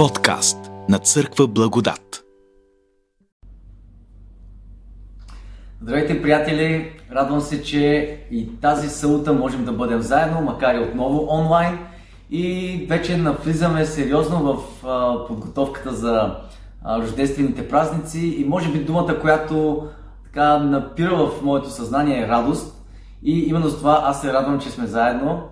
Подкаст на Църква Благодат. Здравейте, приятели! Радвам се, че и тази сълта можем да бъдем заедно, макар и отново онлайн. И вече навлизаме сериозно в подготовката за рождествените празници. И може би думата, която така напира в моето съзнание е радост. И именно с това аз се радвам, че сме заедно.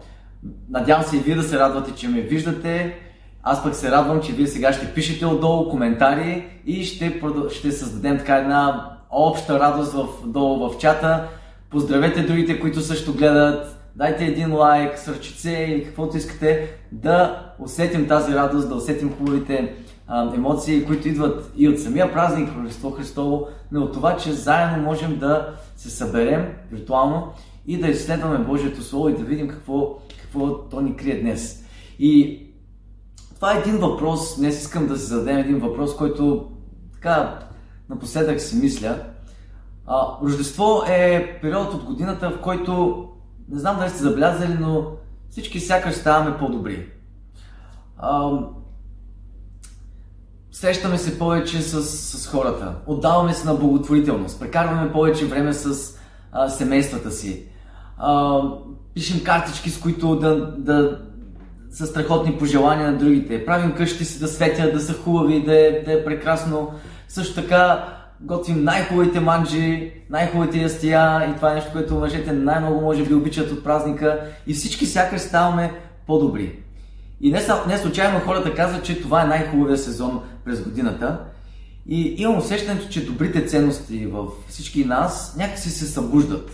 Надявам се и вие да се радвате, че ме виждате. Аз пък се радвам, че вие сега ще пишете отдолу коментари и ще, ще създадем така една обща радост в, долу в чата. Поздравете другите, които също гледат. Дайте един лайк, сърчице или каквото искате, да усетим тази радост, да усетим хубавите а, емоции, които идват и от самия празник Рождество Христово, но от това, че заедно можем да се съберем виртуално и да изследваме Божието Слово и да видим какво, какво то ни крие днес. И това е един въпрос, днес искам да се зададем един въпрос, който така напоследък си мисля. А, Рождество е период от годината, в който, не знам дали сте забелязали, но всички сякаш ставаме по-добри. А, срещаме се повече с, с хората, отдаваме се на благотворителност, прекарваме повече време с а, семействата си, а, пишем картички, с които да, да са страхотни пожелания на другите. Правим къщи си да светят, да са хубави, да е, да е прекрасно. Също така готвим най-хубавите манджи, най-хубавите ястия и това е нещо, което мъжете най-много може би обичат от празника и всички сякаш ставаме по-добри. И не, не случайно хората казват, че това е най-хубавия сезон през годината. И имам усещането, че добрите ценности в всички нас някакси се събуждат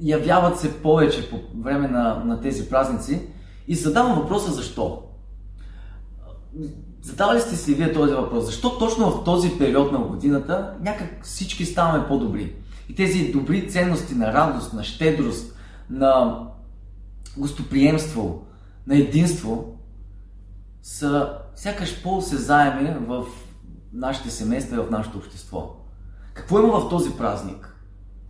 явяват се повече по време на, на тези празници. И задавам въпроса защо. Задавали сте си вие този въпрос? Защо точно в този период на годината някак всички ставаме по-добри? И тези добри ценности на радост, на щедрост, на гостоприемство, на единство са сякаш по-осезаеми в нашите семейства и в нашето общество. Какво има в този празник?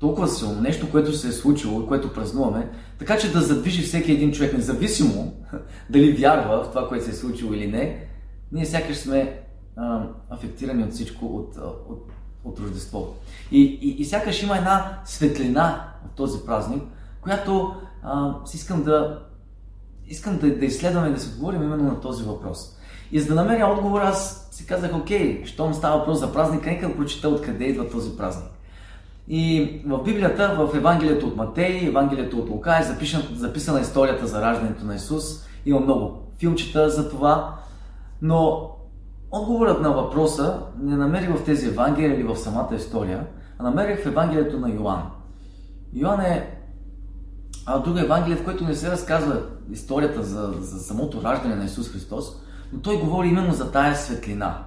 Толкова силно, нещо, което се е случило, което празнуваме, така че да задвижи всеки един човек, независимо дали вярва в това, което се е случило или не, ние сякаш сме а, афектирани от всичко, от, от, от Рождество. И, и, и сякаш има една светлина в този празник, която а, искам да искам да, да изследваме, да се отговорим именно на този въпрос. И за да намеря отговор, аз си казах, окей, щом става въпрос за празник, нека да прочита откъде идва този празник. И в Библията, в Евангелието от Матей, Евангелието от Лука е записана, записана историята за раждането на Исус. Има много филмчета за това, но отговорът на въпроса не намерих в тези Евангелия или в самата история, а намерих в Евангелието на Йоанн. Йоанн е а, друго Евангелие, в което не се разказва историята за, за самото раждане на Исус Христос, но той говори именно за тая светлина.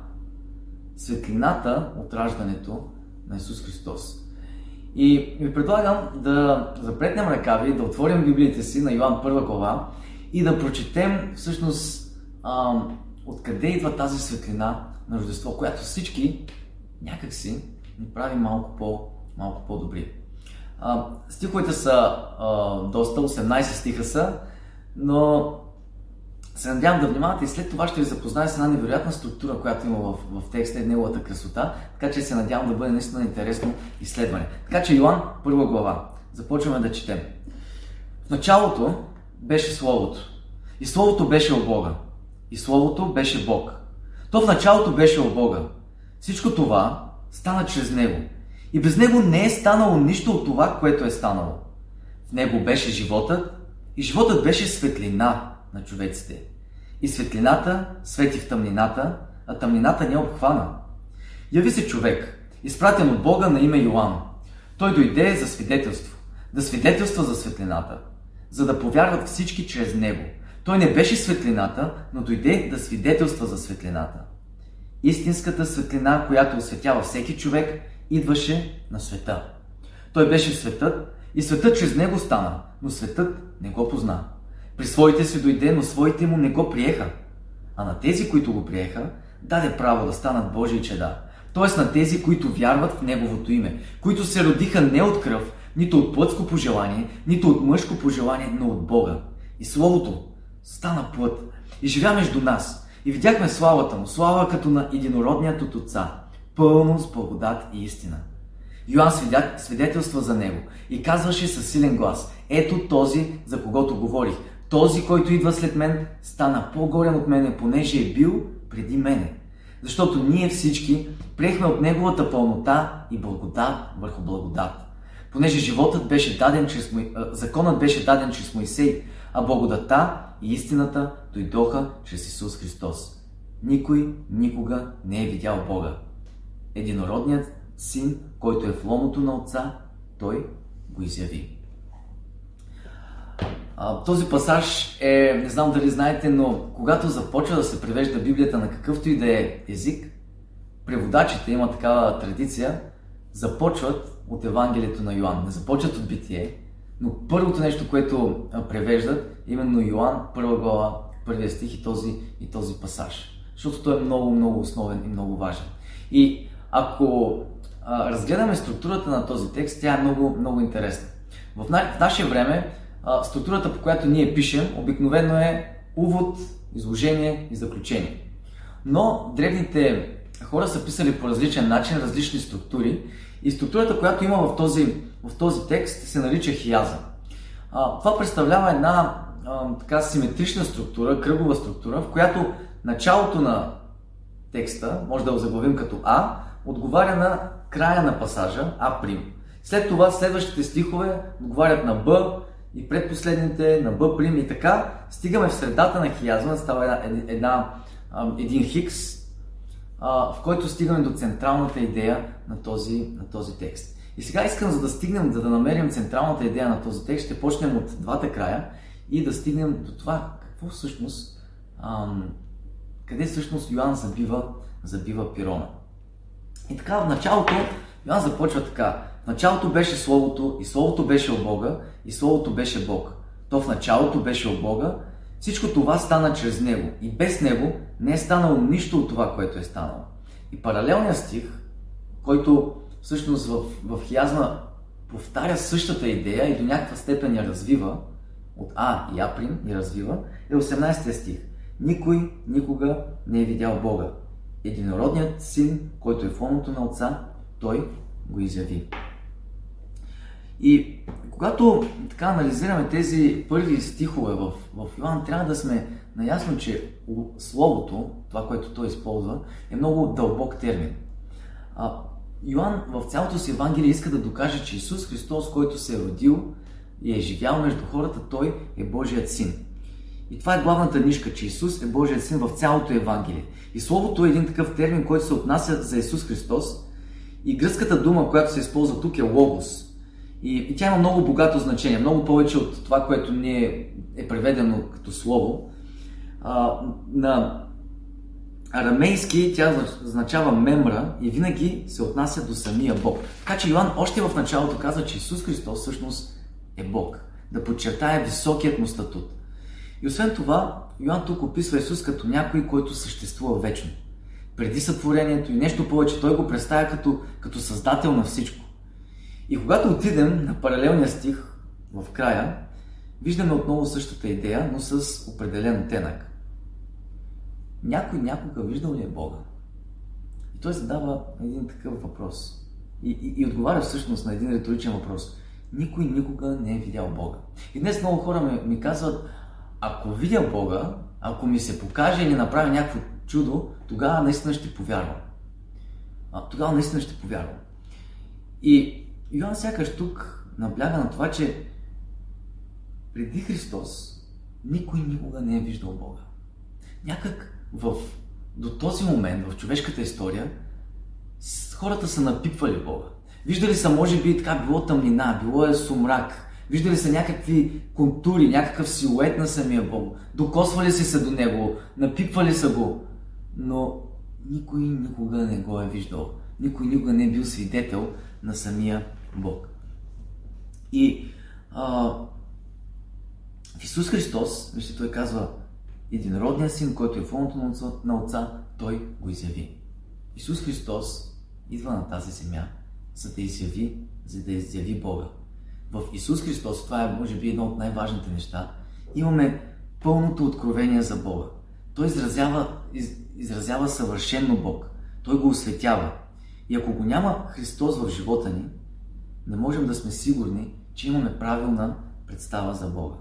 Светлината от раждането на Исус Христос. И ви предлагам да запретнем ръкави, да отворим библиите си на Йоан 1 глава и да прочетем всъщност а, откъде идва тази светлина на Рождество, която всички някакси ни прави малко, по, малко по-добри. А, стиховете са а, доста, 18 стиха са, но се надявам да внимавате и след това ще ви запозная с една невероятна структура, която има в, в текста и неговата красота, така че се надявам да бъде наистина интересно изследване. Така че Йоан, първа глава. Започваме да четем. В началото беше Словото. И Словото беше от Бога. И Словото беше Бог. То в началото беше от Бога. Всичко това стана чрез Него. И без Него не е станало нищо от това, което е станало. В Него беше животът и животът беше светлина на човеците. И светлината свети в тъмнината, а тъмнината не обхвана. Яви се човек, изпратен от Бога на име Йоан. Той дойде за свидетелство, да свидетелства за светлината, за да повярват всички чрез него. Той не беше светлината, но дойде да свидетелства за светлината. Истинската светлина, която осветява всеки човек, идваше на света. Той беше светът и светът чрез него стана, но светът не го позна. При своите си дойде, но своите му не го приеха. А на тези, които го приеха, даде право да станат Божии чеда. Т.е. на тези, които вярват в Неговото име, които се родиха не от кръв, нито от плътско пожелание, нито от мъжко пожелание, но от Бога. И Словото стана плът и живя между нас. И видяхме славата му, слава като на единородният от Отца, пълно с благодат и истина. Йоанн свидетелства за него и казваше със силен глас, ето този, за когото говорих. Този, който идва след мен, стана по-горен от мене, понеже е бил преди мене. Защото ние всички приехме от неговата пълнота и благодат върху благодат. Понеже животът беше даден чрез, законът беше даден чрез Моисей, а благодата и истината дойдоха чрез Исус Христос. Никой никога не е видял Бога. Единородният син, който е в ломото на Отца, той го изяви. Този пасаж е, не знам дали знаете, но когато започва да се превежда Библията на какъвто и да е език, преводачите има такава традиция, започват от Евангелието на Йоанн. Не започват от битие, но първото нещо, което превеждат, е именно Йоанн, първа глава, първия стих и този, и този пасаж. Защото той е много, много основен и много важен. И ако а, разгледаме структурата на този текст, тя е много, много интересна. В, на, в наше време структурата, по която ние пишем, обикновено е увод, изложение и заключение. Но древните хора са писали по различен начин, различни структури и структурата, която има в този, в този текст, се нарича хияза. А, това представлява една а, така симетрична структура, кръгова структура, в която началото на текста, може да го заглавим като А, отговаря на края на пасажа, А'. След това следващите стихове отговарят на Б и предпоследните на Б' и така стигаме в средата на хиязма, става една, една, един хикс, в който стигаме до централната идея на този, на този текст. И сега искам, за да стигнем, за да намерим централната идея на този текст, ще почнем от двата края и да стигнем до това какво всъщност, ам, къде всъщност Йоанн забива, забива пирона. И така, в началото Йоанн започва така. Началото беше Словото и Словото беше от Бога и Словото беше Бог. То в началото беше от Бога. Всичко това стана чрез Него и без Него не е станало нищо от това, което е станало. И паралелният стих, който всъщност в, в хиазма повтаря същата идея и до някаква степен я развива, от А и А' и развива, е 18 стих. Никой никога не е видял Бога. Единородният син, който е в лоното на отца, той го изяви. И когато така анализираме тези първи стихове в, в Йоан, трябва да сме наясно, че Словото, това, което той използва, е много дълбок термин. А, Йоан в цялото си Евангелие иска да докаже, че Исус Христос, който се е родил и е живял между хората, той е Божият син. И това е главната нишка, че Исус е Божият син в цялото Евангелие. И Словото е един такъв термин, който се отнася за Исус Христос. И гръцката дума, която се използва тук е логос. И, и тя има много богато значение, много повече от това, което ни е, е преведено като слово. А, на арамейски тя означава мемра и винаги се отнася до самия Бог. Така че Йоан още в началото казва, че Исус Христос всъщност е Бог. Да подчертая високият му статут. И освен това, Йоан тук описва Исус като някой, който съществува вечно. Преди сътворението и нещо повече, той го представя като, като създател на всичко. И когато отидем на паралелния стих в края, виждаме отново същата идея, но с определен оттенък. Някой някога виждал ли е Бога? И той задава един такъв въпрос. И, и, и отговаря всъщност на един риторичен въпрос. Никой никога не е видял Бога. И днес много хора ми, ми казват, ако видя Бога, ако ми се покаже или направи някакво чудо, тогава наистина ще повярвам. А, тогава наистина ще повярвам. И Йоан сякаш тук набляга на това, че преди Христос никой никога не е виждал Бога. Някак в, до този момент в човешката история хората са напипвали Бога. Виждали са, може би, така било тъмнина, било е сумрак, виждали са някакви контури, някакъв силует на самия Бог, докосвали се се до Него, напипвали са го, но никой никога не го е виждал. Никой никога не е бил свидетел на самия Бог. И а, в Исус Христос, вижте, той казва, единородният син, който е в лоното на отца, на отца, той го изяви. Исус Христос идва на тази земя, за да изяви, за да изяви Бога. В Исус Христос, това е може би едно от най-важните неща, имаме пълното откровение за Бога. той изразява, из, изразява съвършенно Бог. Той го осветява. И ако го няма Христос в живота ни, не можем да сме сигурни, че имаме правилна представа за Бога.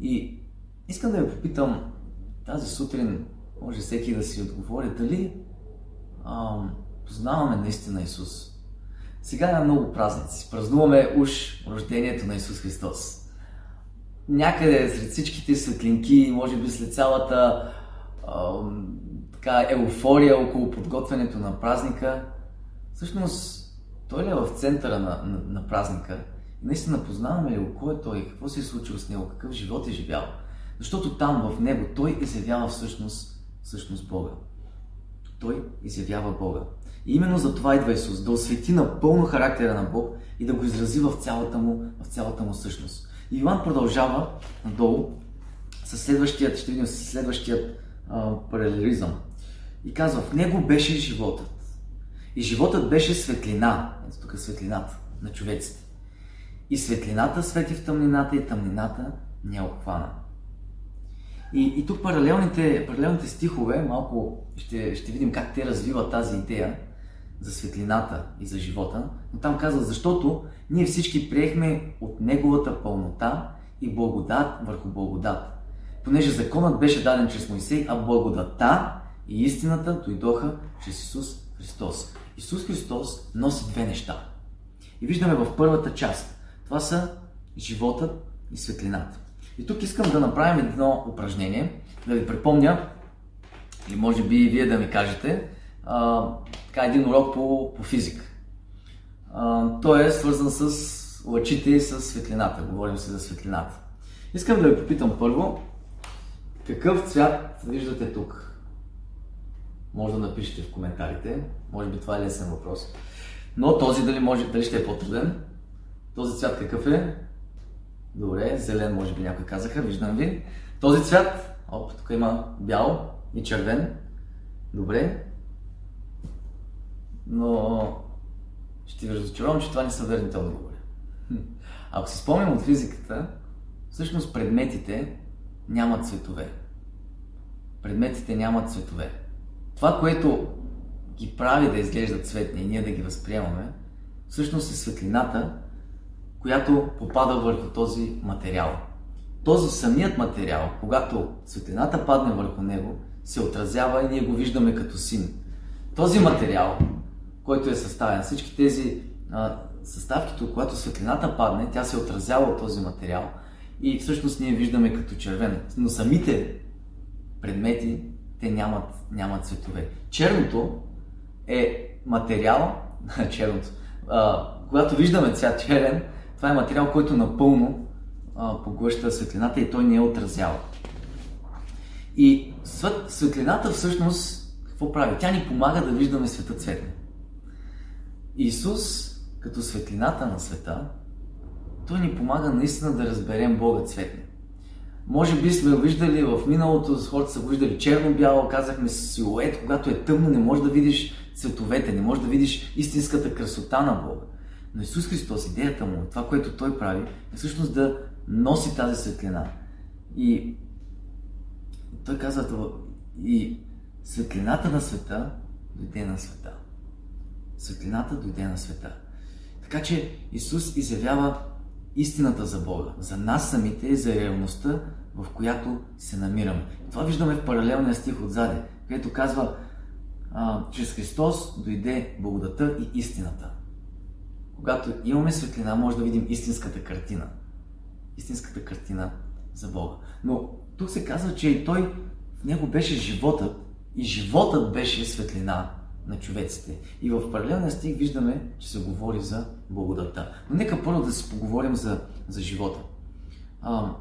И искам да ви попитам тази сутрин, може всеки да си отговори, дали ам, познаваме наистина Исус. Сега има много празници. Празнуваме уж рождението на Исус Христос. Някъде сред всичките светлинки, може би след цялата ам, така, еуфория около подготвянето на празника, всъщност той ли е в центъра на, на, на празника? И наистина познаваме ли го, кой е той, какво се е случило с него, какъв живот е живял? Защото там в него той изявява всъщност, всъщност Бога. Той изявява Бога. И именно за това идва Исус, да освети напълно характера на Бог и да го изрази в цялата му, в цялата му същност. И Иван продължава надолу с следващият, ще видим следващият а, паралелизъм. И казва, в него беше животът. И животът беше светлина. Ето тук е светлината на човеците. И светлината свети в тъмнината и тъмнината не е обхвана. И, и тук паралелните, паралелните стихове, малко ще, ще видим как те развиват тази идея за светлината и за живота. Но там казва, защото ние всички приехме от Неговата пълнота и благодат върху благодат. Понеже законът беше даден чрез Моисей, а благодата и истината дойдоха чрез Исус Христос. Исус Христос носи две неща. И виждаме в първата част. Това са животът и светлината. И тук искам да направим едно упражнение, да ви припомня, или може би и вие да ми кажете, а, така един урок по, по физика. А, той е свързан с лъчите и с светлината. Говорим се за светлината. Искам да ви попитам първо, какъв цвят виждате тук? Може да напишете в коментарите. Може би това е лесен въпрос. Но този дали, може, дали ще е по-труден? Този цвят какъв е? Добре, зелен може би някой казаха, виждам ви. Този цвят, оп, тук има бял и червен. Добре. Но ще ви разочаровам, че това не са верните отговори. Ако си спомням от физиката, всъщност предметите нямат цветове. Предметите нямат цветове. Това, което ги прави да изглеждат цветни и ние да ги възприемаме, всъщност е светлината, която попада върху този материал. Този самият материал, когато светлината падне върху него, се отразява и ние го виждаме като син. Този материал, който е съставен, всички тези а, съставки, когато светлината падне, тя се отразява от този материал и всъщност ние виждаме като червен. Но самите предмети, те нямат, нямат цветове. Черното е материал, черното, а, когато виждаме цвят черен, това е материал, който напълно а, поглъща светлината и той не е отразява. И светлината всъщност какво прави? Тя ни помага да виждаме света цветно. Исус, като светлината на света, той ни помага наистина да разберем Бога цветно. Може би сме виждали в миналото, хората са виждали черно-бяло, казахме силует, когато е тъмно, не можеш да видиш цветовете, не можеш да видиш истинската красота на Бога. Но Исус Христос, идеята му, това, което Той прави, е всъщност да носи тази светлина. И Той казва това, и светлината на света дойде на света. Светлината дойде на света. Така че Исус изявява истината за Бога, за нас самите и за реалността, в която се намираме. Това виждаме в паралелния стих отзади, където казва, чрез Христос дойде благодата и истината. Когато имаме светлина, може да видим истинската картина. Истинската картина за Бога. Но тук се казва, че и той, в него беше животът и животът беше светлина на човеците. И в паралелния стих виждаме, че се говори за благодата. Но нека първо да си поговорим за, за живота. А,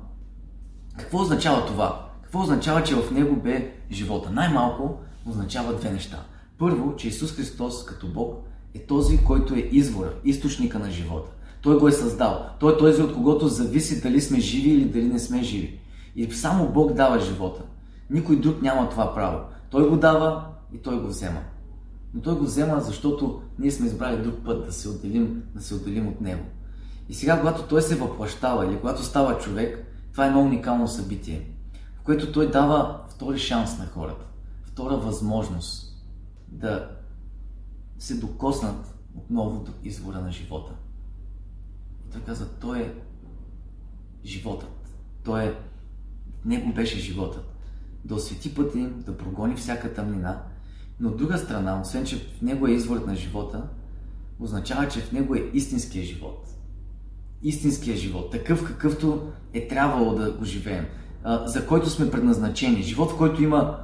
какво означава това? Какво означава, че в него бе живота? Най-малко означава две неща. Първо, че Исус Христос като Бог е този, който е извора, източника на живота. Той го е създал. Той е този, от когото зависи дали сме живи или дали не сме живи. И само Бог дава живота. Никой друг няма това право. Той го дава и той го взема. Но той го взема, защото ние сме избрали друг път да се отделим, да се отделим от него. И сега, когато той се въплащава или когато става човек, това е едно уникално събитие, в което Той дава втори шанс на хората, втора възможност да се докоснат отново до извора на живота. И той каза, Той е животът. Той е... Него беше животът. Да освети пътя им, да прогони всяка тъмнина, но от друга страна, освен че в него е изворът на живота, означава, че в него е истинския живот. Истинския живот, такъв какъвто е трябвало да го живеем, за който сме предназначени. Живот, в който има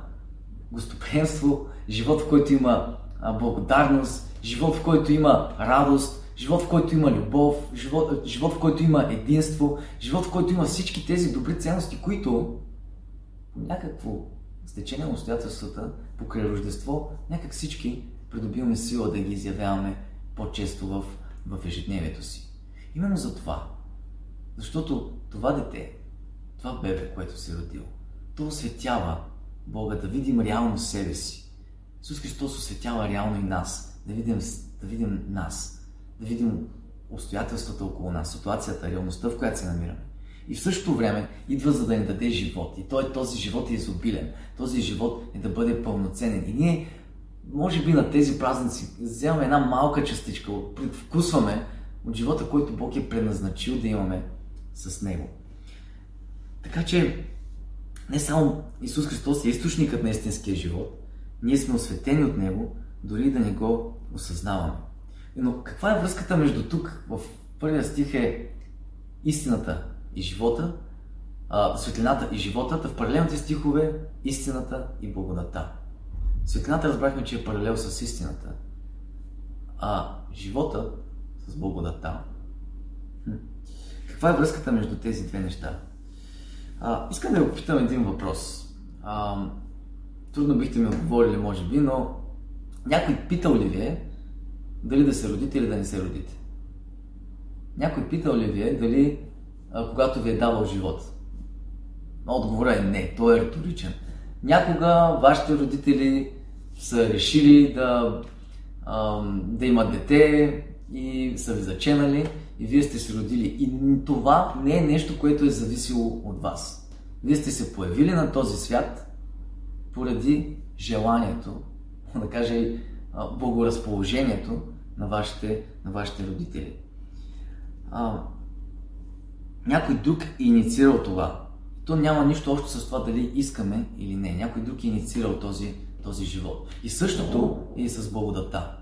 гостоприемство, живот, в който има благодарност, живот, в който има радост, живот, в който има любов, живот, живот, в който има единство, живот, в който има всички тези добри ценности, които по някакво стечение на обстоятелствата, покрай Рождество, някак всички придобиваме сила да ги изявяваме по-често в, в ежедневието си. Именно за това. Защото това дете, това бебе, което се е родил, то осветява Бога да видим реално себе си. Исус Христос осветява реално и нас, да видим, да видим нас, да видим обстоятелствата около нас, ситуацията, реалността, в която се намираме. И в същото време идва за да ни даде живот. И той, този живот е изобилен. Този живот е да бъде пълноценен. И ние, може би на тези празници, вземаме една малка частичка, предвкусваме от живота, който Бог е предназначил да имаме с Него. Така че, не само Исус Христос е източникът на истинския живот, ние сме осветени от Него, дори да не го осъзнаваме. Но каква е връзката между тук, в първия стих е истината и живота, а, светлината и живота, в паралелните стихове истината и благодата. Светлината разбрахме, че е паралел с истината, а живота с благодата. Каква е връзката между тези две неща? А, искам да ви попитам един въпрос. А, трудно бихте ми отговорили, може би, но някой питал ли ви е дали да се родите или да не се родите? Някой питал ли ви е дали а, когато ви е давал живот? Отговорът е не, той е риторичен. Някога вашите родители са решили да, а, да имат дете и са ви заченали и вие сте се родили. И това не е нещо, което е зависело от вас. Вие сте се появили на този свят поради желанието, да кажа благоразположението на вашите, на вашите родители. А, някой друг е инициирал това. То няма нищо общо с това дали искаме или не. Някой друг е инициирал този, този живот. И същото е и с благодата.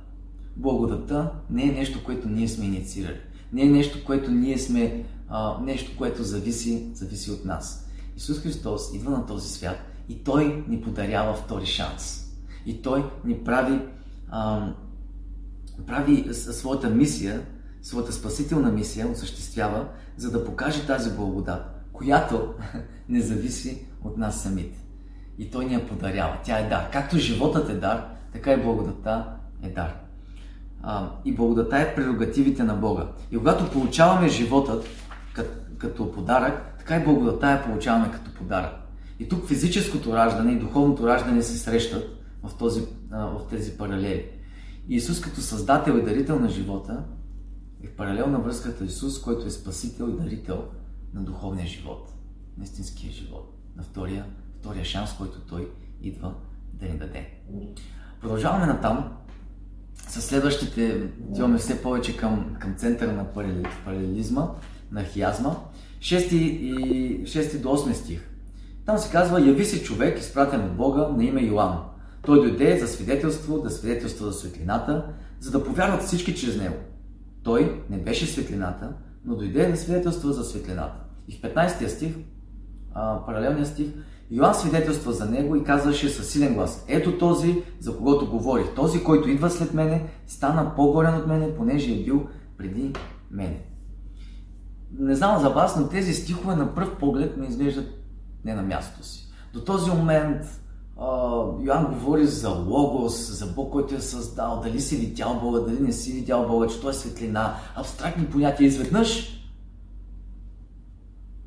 Благодата не е нещо, което ние сме инициирали. Не е нещо, което ние сме, а, нещо, което зависи, зависи от нас. Исус Христос идва на този свят и Той ни подарява втори шанс. И Той ни прави, а, прави своята мисия, своята спасителна мисия, осъществява, за да покаже тази благодат, която не зависи от нас самите. И Той ни я подарява. Тя е дар. Както животът е дар, така и благодата е дар. А, и благодата е в прерогативите на Бога. И когато получаваме животът като, като подарък, така и благодата я получаваме като подарък. И тук физическото раждане и духовното раждане се срещат в, този, в тези паралели. Исус като създател и дарител на живота е в паралелна връзката Исус, който е спасител и дарител на духовния живот, на истинския живот, на втория, втория шанс, който Той идва да ни даде. Продължаваме натам с следващите, отиваме все повече към, към центъра на паралелизма, на хиазма. 6, и, 6 до 8 стих. Там се казва, яви се човек, изпратен от Бога на име Йоанн. Той дойде за свидетелство, да свидетелства за светлината, за да повярват всички чрез него. Той не беше светлината, но дойде да свидетелства за светлината. И в 15 стих, паралелния стих, Йоанн свидетелства за него и казваше със силен глас. Ето този, за когото говорих. Този, който идва след мене, стана по-горен от мене, понеже е бил преди мене. Не знам за вас, но тези стихове на пръв поглед ми изглеждат не на мястото си. До този момент Йоанн говори за логос, за Бог, който е създал, дали си видял Бога, дали не си видял Бога, че той е светлина, абстрактни понятия. Изведнъж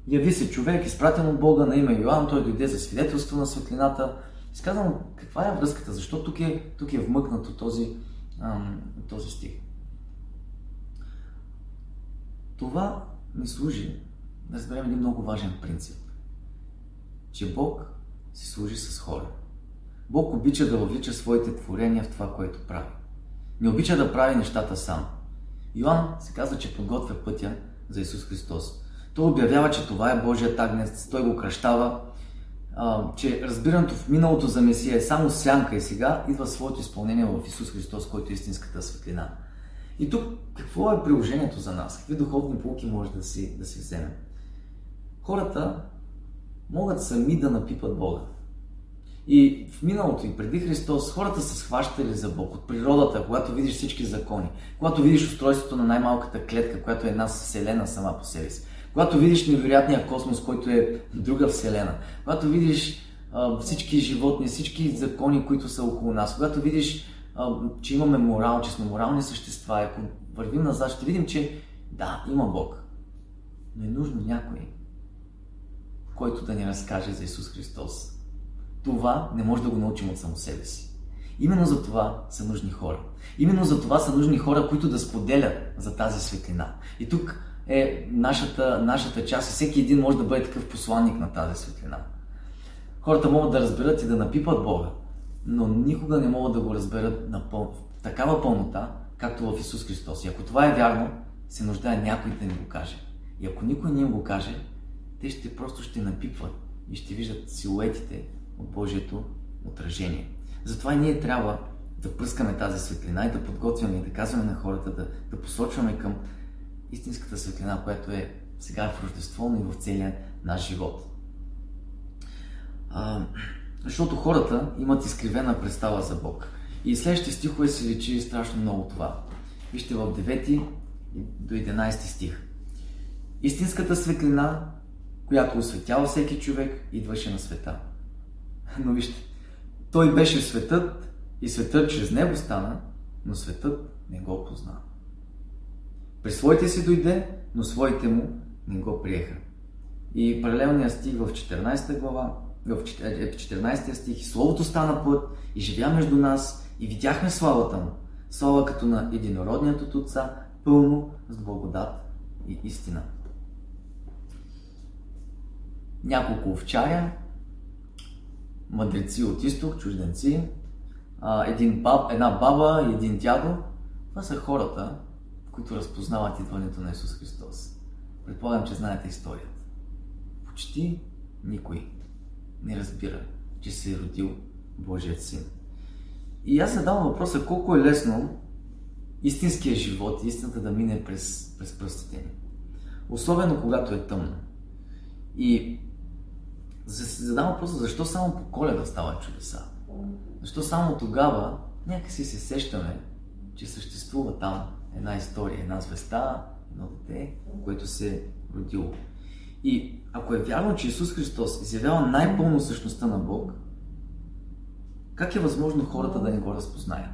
яви се човек, изпратен от Бога на име Йоанн, той дойде за свидетелство на светлината. Изказвам, каква е връзката? Защо тук е, тук е вмъкнато този, ам, този стих? Това ни служи да разберем един много важен принцип. че Бог си служи с хора. Бог обича да въвлича своите творения в това, което прави. Не обича да прави нещата сам. Йоанн се казва, че подготвя пътя за Исус Христос. Той обявява, че това е Божият агнец, той го кръщава, че разбирането в миналото за Месия е само сянка и сега идва своето изпълнение в Исус Христос, който е истинската светлина. И тук какво е приложението за нас? Какви духовни полки може да си, да си вземем? Хората могат сами да напипат Бога. И в миналото и преди Христос хората са схващали за Бог от природата, когато видиш всички закони, когато видиш устройството на най-малката клетка, която е една вселена сама по себе си, когато видиш невероятния космос, който е друга вселена, когато видиш а, всички животни, всички закони, които са около нас, когато видиш, а, че имаме морал, че сме морални същества, ако вървим назад, ще видим, че да, има Бог. Но е нужно някой, който да ни разкаже за Исус Христос. Това не може да го научим от само себе си. Именно за това са нужни хора. Именно за това са нужни хора, които да споделят за тази светлина. И тук е нашата, нашата част и всеки един може да бъде такъв посланник на тази светлина. Хората могат да разберат и да напипат Бога, но никога не могат да го разберат на пъл... такава пълнота, както в Исус Христос. И ако това е вярно, се нуждае някой да ни го каже. И ако никой не им го каже, те ще просто ще напипват и ще виждат силуетите от Божието отражение. Затова ние трябва да пръскаме тази светлина и да подготвяме и да казваме на хората да, да посочваме към истинската светлина, която е сега в Рождество, но и в целия наш живот. А, защото хората имат изкривена представа за Бог. И следващите стихове се личи страшно много това. Вижте в 9 до 11 стих. Истинската светлина, която осветява всеки човек, идваше на света. Но вижте, той беше светът и светът чрез него стана, но светът не го позна. При своите си дойде, но своите му не го приеха. И паралелният стих в 14 глава, в 14 е, стих, Словото стана път и живя между нас и видяхме славата му. Слава като на единородният от Отца, пълно с благодат и истина. Няколко овчаря, мъдреци от изток, чужденци, един баб, една баба и един дядо. Това са хората, които разпознават идването на Исус Христос. Предполагам, че знаете историята. Почти никой не разбира, че се е родил Божият син. И аз задавам въпроса колко е лесно истинския живот, истината да мине през, през пръстите ни. Особено когато е тъмно. И за се задавам въпроса, защо само по коледа става чудеса? Защо само тогава някакси се сещаме, че съществува там една история, една звезда, едно дете, което се е родило. И ако е вярно, че Исус Христос изявява най-пълно същността на Бог, как е възможно хората да не го разпознаят?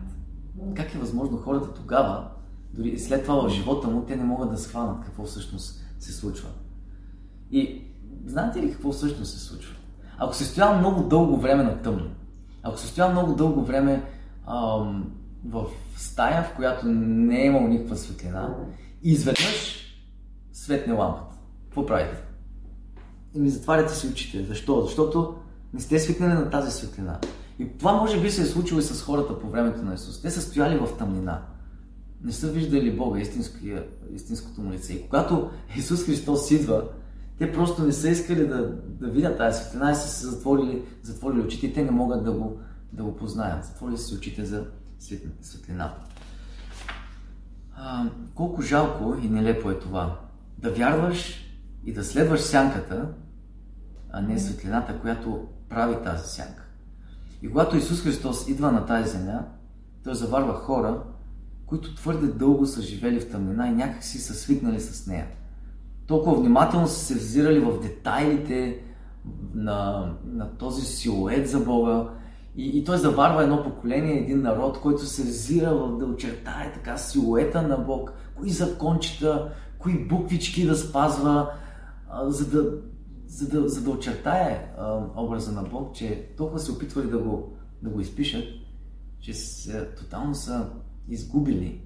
Как е възможно хората тогава, дори и след това в живота му, те не могат да схванат какво всъщност се случва? И знаете ли какво всъщност се случва? Ако се стоява много дълго време на тъмно, ако се стоява много дълго време ам, в стая, в която не е имало никаква светлина, и изведнъж светне лампата. Какво правите? И ми затваряте си очите. Защо? Защото не сте свикнали на тази светлина. И това може би се е случило и с хората по времето на Исус. Те са стояли в тъмнина. Не са виждали Бога, истинското му лице. И когато Исус Христос идва, те просто не са искали да, да видят тази светлина и са се затворили, затворили очите и те не могат да го, да го познаят. Затворили са очите за светлината. А, колко жалко и нелепо е това. Да вярваш и да следваш сянката, а не светлината, която прави тази сянка. И когато Исус Христос идва на тази земя, той заварва хора, които твърде дълго са живели в тъмнина и някакси са свикнали с нея. Толкова внимателно са се взирали в детайлите на, на този силует за Бога, и, и той заварва едно поколение, един народ, който се взира да очертае така силуета на Бог, кои закончета, кои буквички да спазва, а, за, да, за, да, за да очертае а, образа на Бог, че толкова се опитвали да го, да го изпишат, че се, тотално са изгубили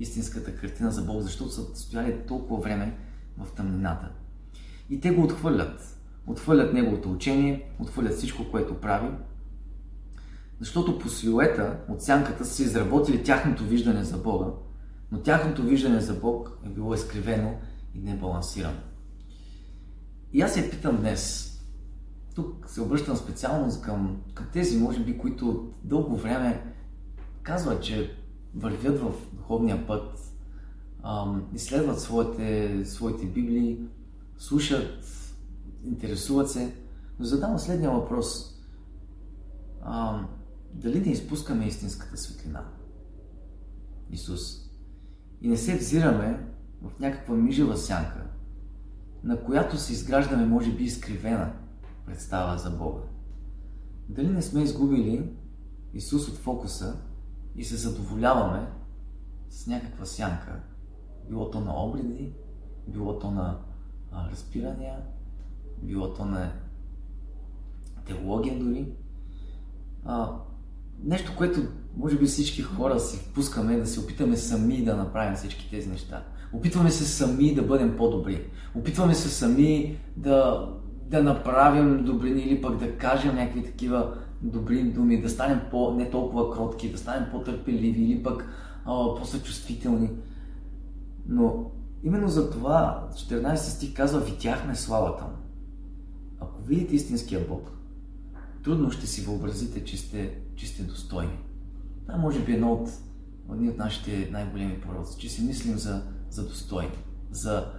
истинската картина за Бог, защото са стояли толкова време в тъмнината. И те го отхвърлят. отхвърлят неговото учение, отхвърлят всичко, което прави, защото по силуета от сянката са изработили тяхното виждане за Бога, но тяхното виждане за Бог е било изкривено и небалансирано. И аз се питам днес, тук се обръщам специално към, към тези, може би, които дълго време казват, че вървят в духовния път, изследват своите, своите библии, слушат, интересуват се, но задавам следния въпрос. Дали не изпускаме истинската светлина? Исус. И не се взираме в някаква мижева сянка, на която се изграждаме, може би, изкривена представа за Бога. Дали не сме изгубили Исус от фокуса и се задоволяваме с някаква сянка, било то на обреди, било то на а, разпирания, било то на теология дори. А, нещо, което може би всички хора си впускаме да се опитаме сами да направим всички тези неща. Опитваме се сами да бъдем по-добри. Опитваме се сами да, да направим добрини или пък да кажем някакви такива добри думи, да станем по, не толкова кротки, да станем по-търпеливи или пък а, по-съчувствителни. Но именно за това 14 стих казва, видяхме славата му. Ако видите истинския Бог, трудно ще си въобразите, че сте, че сте достойни. Това може би едно от, едни от нашите най-големи пророци, че си мислим за, за достойни, за,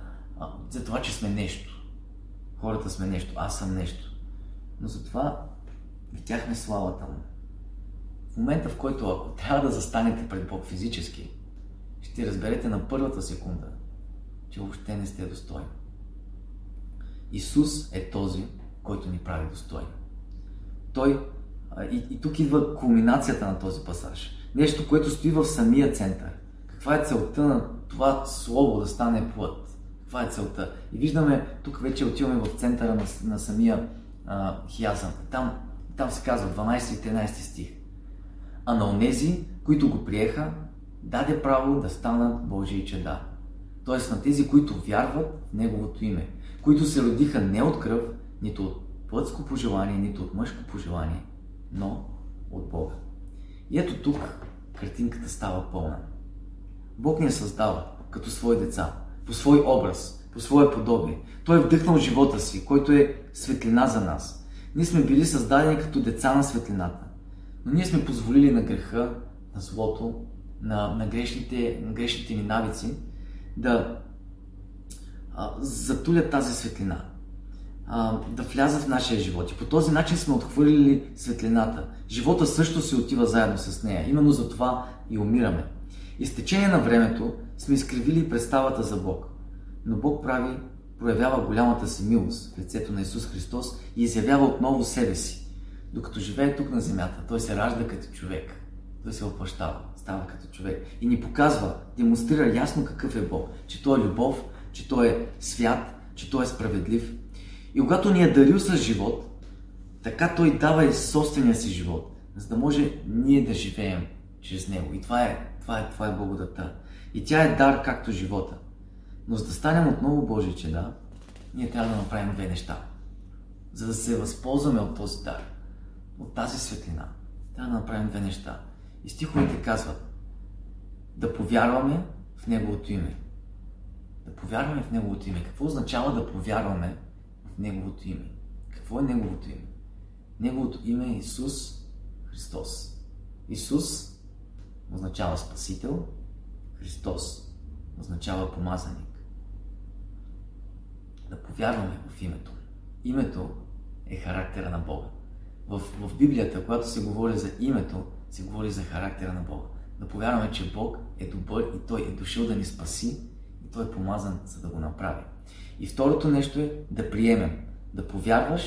за това, че сме нещо. Хората сме нещо, аз съм нещо. Но затова видяхме славата му. В момента, в който ако трябва да застанете пред Бог физически, ще разберете на първата секунда, че въобще не сте достойни. Исус е този, който ни прави достойни. Той, и, и тук идва кулминацията на този пасаж. Нещо, което стои в самия център. Каква е целта на това слово да стане плът? Каква е целта? И виждаме, тук вече отиваме в центъра на, на самия а, хиазъм. Там, там се казва 12 и 13 стих. А на онези, които го приеха, даде право да станат Божии чеда. Тоест на тези, които вярват в Неговото име, които се родиха не от кръв, нито от плътско пожелание, нито от мъжко пожелание, но от Бога. И ето тук картинката става пълна. Бог ни е създал като свои деца, по свой образ, по свое подобие. Той е вдъхнал живота си, който е светлина за нас. Ние сме били създадени като деца на светлината. Но ние сме позволили на греха, на злото, на, на, грешните, на грешните ни навици да а, затулят тази светлина да влязат в нашия живот. И по този начин сме отхвърлили светлината. Живота също се отива заедно с нея. Именно за това и умираме. И с течение на времето сме изкривили представата за Бог. Но Бог прави, проявява голямата си милост в лицето на Исус Христос и изявява отново себе си. Докато живее тук на земята, Той се ражда като човек. Той се въплащава, става като човек. И ни показва, демонстрира ясно какъв е Бог. Че Той е любов, че Той е свят, че Той е справедлив, и когато ни е дарил с живот, така Той дава и собствения си живот, за да може ние да живеем чрез Него. И това е, това е, това е благодата. И тя е дар както живота. Но за да станем отново Божи чеда, ние трябва да направим две неща. За да се възползваме от този дар, от тази светлина, трябва да направим две неща. И стиховете казват да повярваме в Неговото име. Да повярваме в Неговото име. Какво означава да повярваме Неговото име. Какво е Неговото име? Неговото име е Исус Христос. Исус означава Спасител, Христос означава помазаник. Да повярваме в името. Името е характера на Бога. В, в Библията, когато се говори за името, се говори за характера на Бога. Да повярваме, че Бог е добър и Той е дошъл да ни спаси Той е помазан, за да го направи. И второто нещо е да приемем. Да повярваш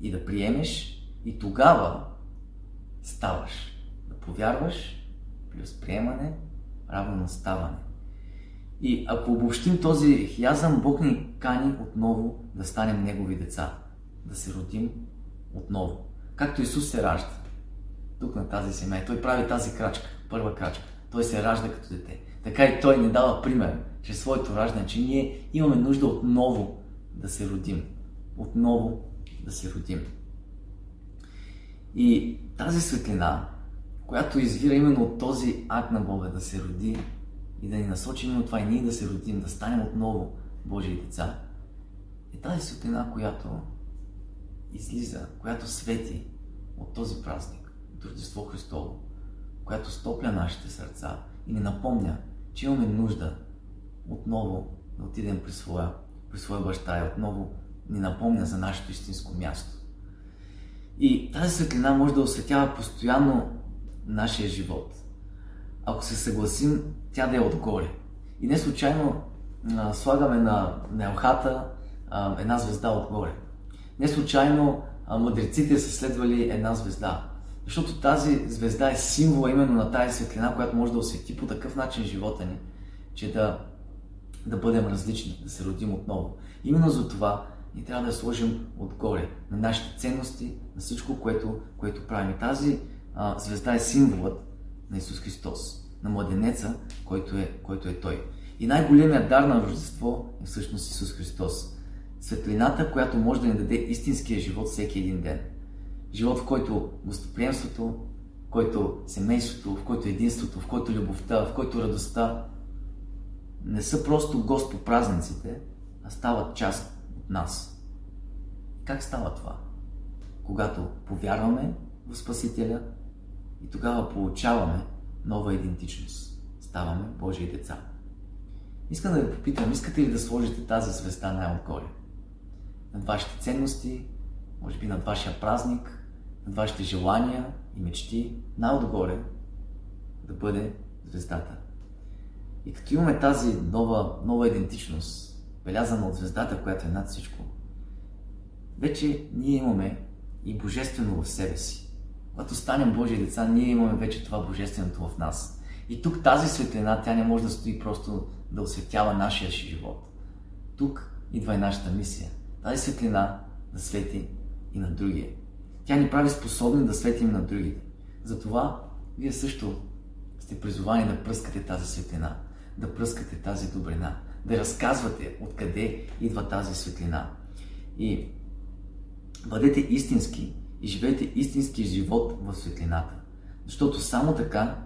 и да приемеш и тогава ставаш. Да повярваш плюс приемане равно на ставане. И ако обобщим този хиазъм, Бог ни кани отново да станем Негови деца. Да се родим отново. Както Исус се ражда. Тук на тази семей. Той прави тази крачка. Първа крачка. Той се ражда като дете. Така и Той ни дава пример чрез своето раждане, че ние имаме нужда отново да се родим. отново да се родим. И тази светлина, която извира именно от този акт на Бога да се роди и да ни насочи именно това и ние да се родим, да станем отново Божии деца, е тази светлина, която излиза, която свети от този празник, от Рождество Христово, която стопля нашите сърца и ни напомня, че имаме нужда отново да отидем при своя, при своя баща и отново ни напомня за нашето истинско място. И тази светлина може да осветява постоянно нашия живот. Ако се съгласим, тя да е отгоре. И не случайно а, слагаме на, елхата а, една звезда отгоре. Не случайно а, мъдреците са следвали една звезда. Защото тази звезда е символа именно на тази светлина, която може да освети по такъв начин живота ни, че да, да бъдем различни, да се родим отново. Именно за това ние трябва да сложим отгоре на нашите ценности, на всичко, което, което правим. И тази а, звезда е символът на Исус Христос, на младенеца, който е, който е Той. И най-големият дар на Рождество е всъщност Исус Христос. Светлината, която може да ни даде истинския живот всеки един ден. Живот, в който гостоприемството, в който семейството, в който единството, в който любовта, в който радостта не са просто гост по празниците, а стават част от нас. Как става това? Когато повярваме в Спасителя и тогава получаваме нова идентичност. Ставаме Божии деца. Искам да ви попитам, искате ли да сложите тази звезда най-отгоре? Над вашите ценности, може би над вашия празник, вашите желания и мечти, най-отгоре да бъде звездата. И като имаме тази нова, нова идентичност, белязана от звездата, която е над всичко, вече ние имаме и божествено в себе си. Когато станем Божии деца, ние имаме вече това божественото в нас. И тук тази светлина, тя не може да стои просто да осветява нашия си живот. Тук идва и нашата мисия. Тази светлина да свети и на другия. Тя ни прави способни да светим на другите. Затова вие също сте призовани да пръскате тази светлина, да пръскате тази добрина, да разказвате откъде идва тази светлина. И бъдете истински и живейте истински живот в светлината. Защото само така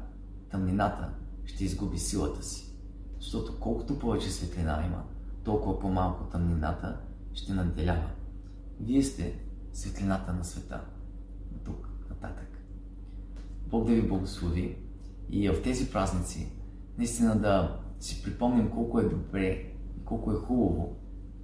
тъмнината ще изгуби силата си. Защото колкото повече светлина има, толкова по-малко тъмнината ще наделява. Вие сте светлината на света. Тук, нататък. Бог да ви благослови и в тези празници наистина да си припомним колко е добре и колко е хубаво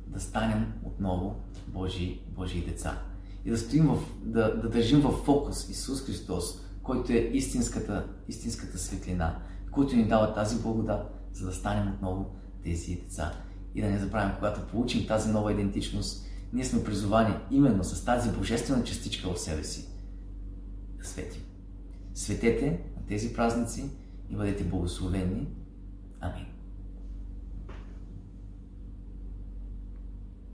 да станем отново Божии, Божии деца. И да стоим в, да, да държим в фокус Исус Христос, който е истинската, истинската светлина, който ни дава тази благодат, за да станем отново тези деца. И да не забравим, когато получим тази нова идентичност, ние сме призовани именно с тази божествена частичка в себе си да светим. Светете на тези празници и бъдете благословени. Амин.